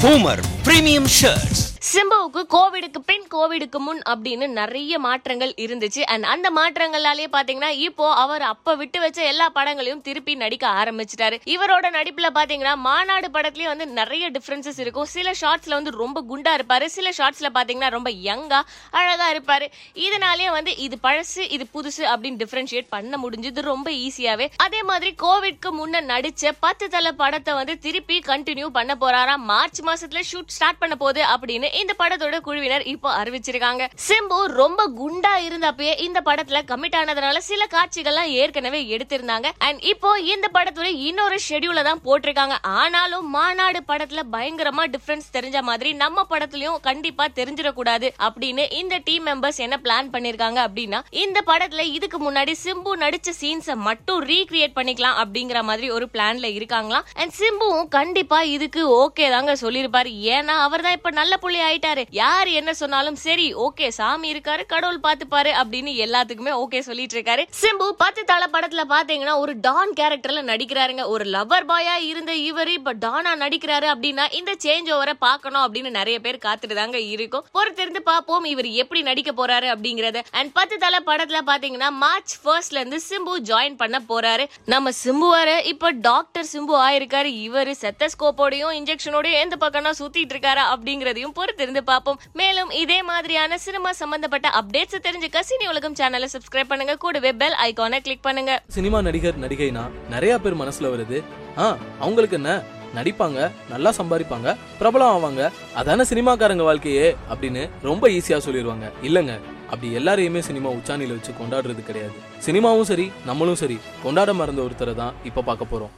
Boomer Premium Shirts. சிம்புவுக்கு கோவிடுக்கு பின் கோவிடுக்கு முன் அப்படின்னு நிறைய மாற்றங்கள் இருந்துச்சு. அண்ட் அந்த மாற்றங்களாலேயே பாத்தீங்கன்னா இப்போ அவர் அப்ப விட்டு வச்ச எல்லா படங்களையும் திருப்பி நடிக்க ஆரம்பிச்சிட்டாரு. இவரோட நடிப்புல பாத்தீங்கன்னா மாநாடு படத்துலயே வந்து நிறைய டிஃபரன்சஸ் இருக்கும். சில ஷார்ட்ஸ்ல வந்து ரொம்ப குண்டா இருப்பாரு. சில ஷார்ட்ஸ்ல பாத்தீங்கன்னா ரொம்ப யங்கா அழகா இருப்பாரு. இதனாலேயே வந்து இது பழசு இது புதுசு அப்படின்னு டிஃபரன்ஷியேட் பண்ண முடிஞ்சது ரொம்ப ஈஸியாவே அதே மாதிரி கோவிட்க்கு முன்ன நடிச்ச பத்து தலை படத்தை வந்து திருப்பி கண்டினியூ பண்ண போறாராம் மார்ச் மாசத்துல ஷூட் ஸ்டார்ட் பண்ண போகுது அப்படின்னு இந்த படத்தோட குழுவினர் இப்போ அறிவிச்சிருக்காங்க. சிம்பு ரொம்ப குண்டா இருந்தப்பயே இந்த படத்துல கமிட் ஆனதுனால சில காட்சிகள்லாம் ஏற்கனவே எடுத்திருந்தாங்க. அண்ட் இப்போ இந்த படத்தோட இன்னொரு ஷெட்யூல தான் போட்டிருக்காங்க. ஆனாலும் மாநாடு படத்துல பயங்கரமா டிஃபரன்ஸ் தெரிஞ்ச மாதிரி நம்ம படத்துலயும் கண்டிப்பா தெரிஞ்சிடக்கூடாது அப்படின்னு இந்த டீம் மெம்பர்ஸ் என்ன பிளான் பண்ணிருக்காங்க அப்படின்னா இந்த படத்துல இதுக்கு முன்னாடி சிம்பு நடிச்ச சீன்ஸை மட்டும் ரீக்ரியேட் பண்ணிக்கலாம் அப்படிங்கிற மாதிரி ஒரு பிளான்ல இருக்காங்களாம். அண்ட் சிம்புவும் கண்டிப்பா இதுக்கு ஓகே தாங்க சொல்லியிருப்பாரு. ஏன்னா அவர் தான் இப்ப நல்ல புள்ளியா ஆயிட்டாரு. யார் என்ன சொன்னாலும் சரி ஓகே சாமி இருக்காரு கடவுள் பாத்துப்பாரு அப்படின்னு எல்லாத்துக்குமே ஓகே சொல்லிட்டு இருக்காரு. சிம்பு பத்து தலை படத்துல பாத்தீங்கன்னா ஒரு டான் கேரக்டர்ல நடிக்கிறாருங்க. ஒரு லவர் பாயா இருந்த இவரு இப்ப டானா நடிக்கிறாரு அப்படின்னா இந்த சேஞ்ச் ஓவரை பார்க்கணும் அப்படின்னு நிறைய பேர் காத்துட்டு தாங்க இருக்கும். பொறுத்திருந்து பார்ப்போம் இவர் எப்படி நடிக்க போறாரு அப்படிங்கறத. அண்ட் பத்து தலை படத்துல பாத்தீங்கன்னா மார்ச் ஃபர்ஸ்ட்ல இருந்து சிம்பு ஜாயின் பண்ண போறாரு. நம்ம சிம்பு வர இப்ப டாக்டர் சிம்பு ஆயிருக்காரு. இவரு செத்தஸ்கோப்போடையும் இன்ஜெக்ஷனோடையும் எந்த பக்கம்னா சுத்திட்டு இருக்காரா அப்படிங்கறதையும் பொறுத்திருந்து பார்ப்போம். மேலும் இதே மாதிரியான சினிமா சம்பந்தப்பட்ட அப்டேட்ஸ் தெரிஞ்சுக்க சினி உலகம் சேனலை சப்ஸ்கிரைப் பண்ணுங்க. கூடவே பெல் ஐகானை கிளிக் பண்ணுங்க. சினிமா நடிகர் நடிகைனா நிறைய பேர் மனசுல வருது. ஆ அவங்களுக்கு என்ன? நடிப்பாங்க நல்லா சம்பாதிப்பாங்க பிரபலம் ஆவாங்க. அதான சினிமாக்காரங்க வாழ்க்கையே அப்படின்னு ரொம்ப ஈஸியா சொல்லிடுவாங்க இல்லங்க அப்படி எல்லாரையுமே சினிமா உச்சாணியில வச்சு கொண்டாடுறது கிடையாது. சினிமாவும் சரி நம்மளும் சரி. கொண்டாட மறந்த ஒருத்தரை தான் இப்ப பார்க்க போறோம்.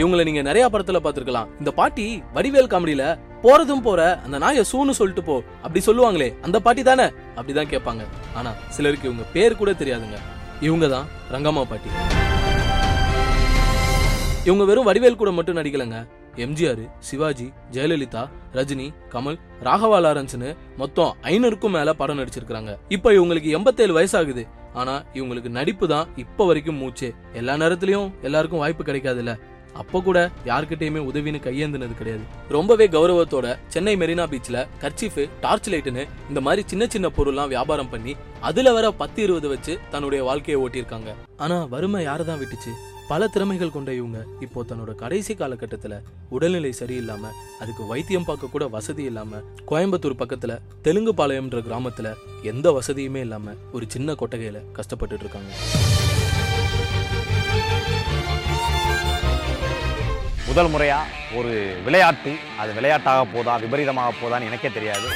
இவங்களை நீங்க நிறைய படத்துல பாத்துருக்கலாம் இந்த பாட்டி வடிவேல் காமெடியில போறதும் போற அந்த நாய சூன்னு சொல்லிட்டு போ. அப்படி சொல்லுவாங்களே அந்த பாட்டி தானே? அப்படிதான் கேட்பாங்க. ஆனா சிலருக்கு இவங்க பேர் கூட தெரியாதுங்க. இவங்க தான் ரங்கம்மா பாட்டி. இவங்க வெறும் வடிவேல் கூட மட்டும் நடிக்கலங்க. எம்ஜிஆர் சிவாஜி ஜெயலலிதா ரஜினி கமல் ராகவா லாரன்ஸ்னு மொத்தம் ஐநூறுக்கும் மேல படம் நடிச்சிருக்காங்க இப்ப இவங்களுக்கு எண்பத்தேழு வயசாகுது. ஆனா இவங்களுக்கு நடிப்பு தான் இப்ப வரைக்கும் மூச்சே. எல்லா நேரத்திலயும் எல்லாருக்கும் வாய்ப்பு கிடைக்காதுல்ல. அப்ப கூட யார்கிட்டயுமே உதவின்னு கையேந்தினது கிடையாது. ரொம்பவே கௌரவத்தோட சென்னை மெரினா பீச்ல கர்ச்சீஃப் டார்ச் லைட்டுன்னு இந்த மாதிரி சின்ன சின்ன பொருள்லாம் வியாபாரம் பண்ணி அதுல வர பத்து இருபது வச்சு தன்னுடைய வாழ்க்கையை ஓட்டியிருக்காங்க. ஆனா வறுமை யாரதான் விட்டுச்சு? பல திறமைகள் கொண்ட இவங்க இப்போ தன்னோட கடைசி காலகட்டத்தில் உடல்நிலை சரியில்லாம அதுக்கு வைத்தியம் பார்க்க கூட வசதி இல்லாம கோயம்புத்தூர் பக்கத்துல தெலுங்கு பாளையம்ன்ற கிராமத்துல எந்த வசதியுமே இல்லாம ஒரு சின்ன கொட்டகையில கஷ்டப்பட்டுட்டு இருக்காங்க. முதல் முறையா ஒரு விளையாட்டு அது விளையாட்டாக போதா விபரீதமாக போதான்னு எனக்கே தெரியாது.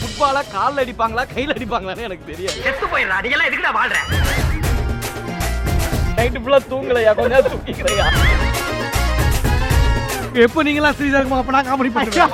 ஃபுட்பாலா கால்ல அடிப்பாங்களா கையில அடிப்பாங்களான்னு எனக்கு தெரியாது. செத்து போயிடுறா நீ எல்லாம் எதுக்குடா வாழ்ற? நைட்டு ஃபுல்லா தூங்கலையா? கொஞ்ச நேரம் தூங்கிக்கிறையா? எப்போ நீங்களாம் ஸ்ரீதர்மா அப்ப நான் காமெடி பண்ணுவேன்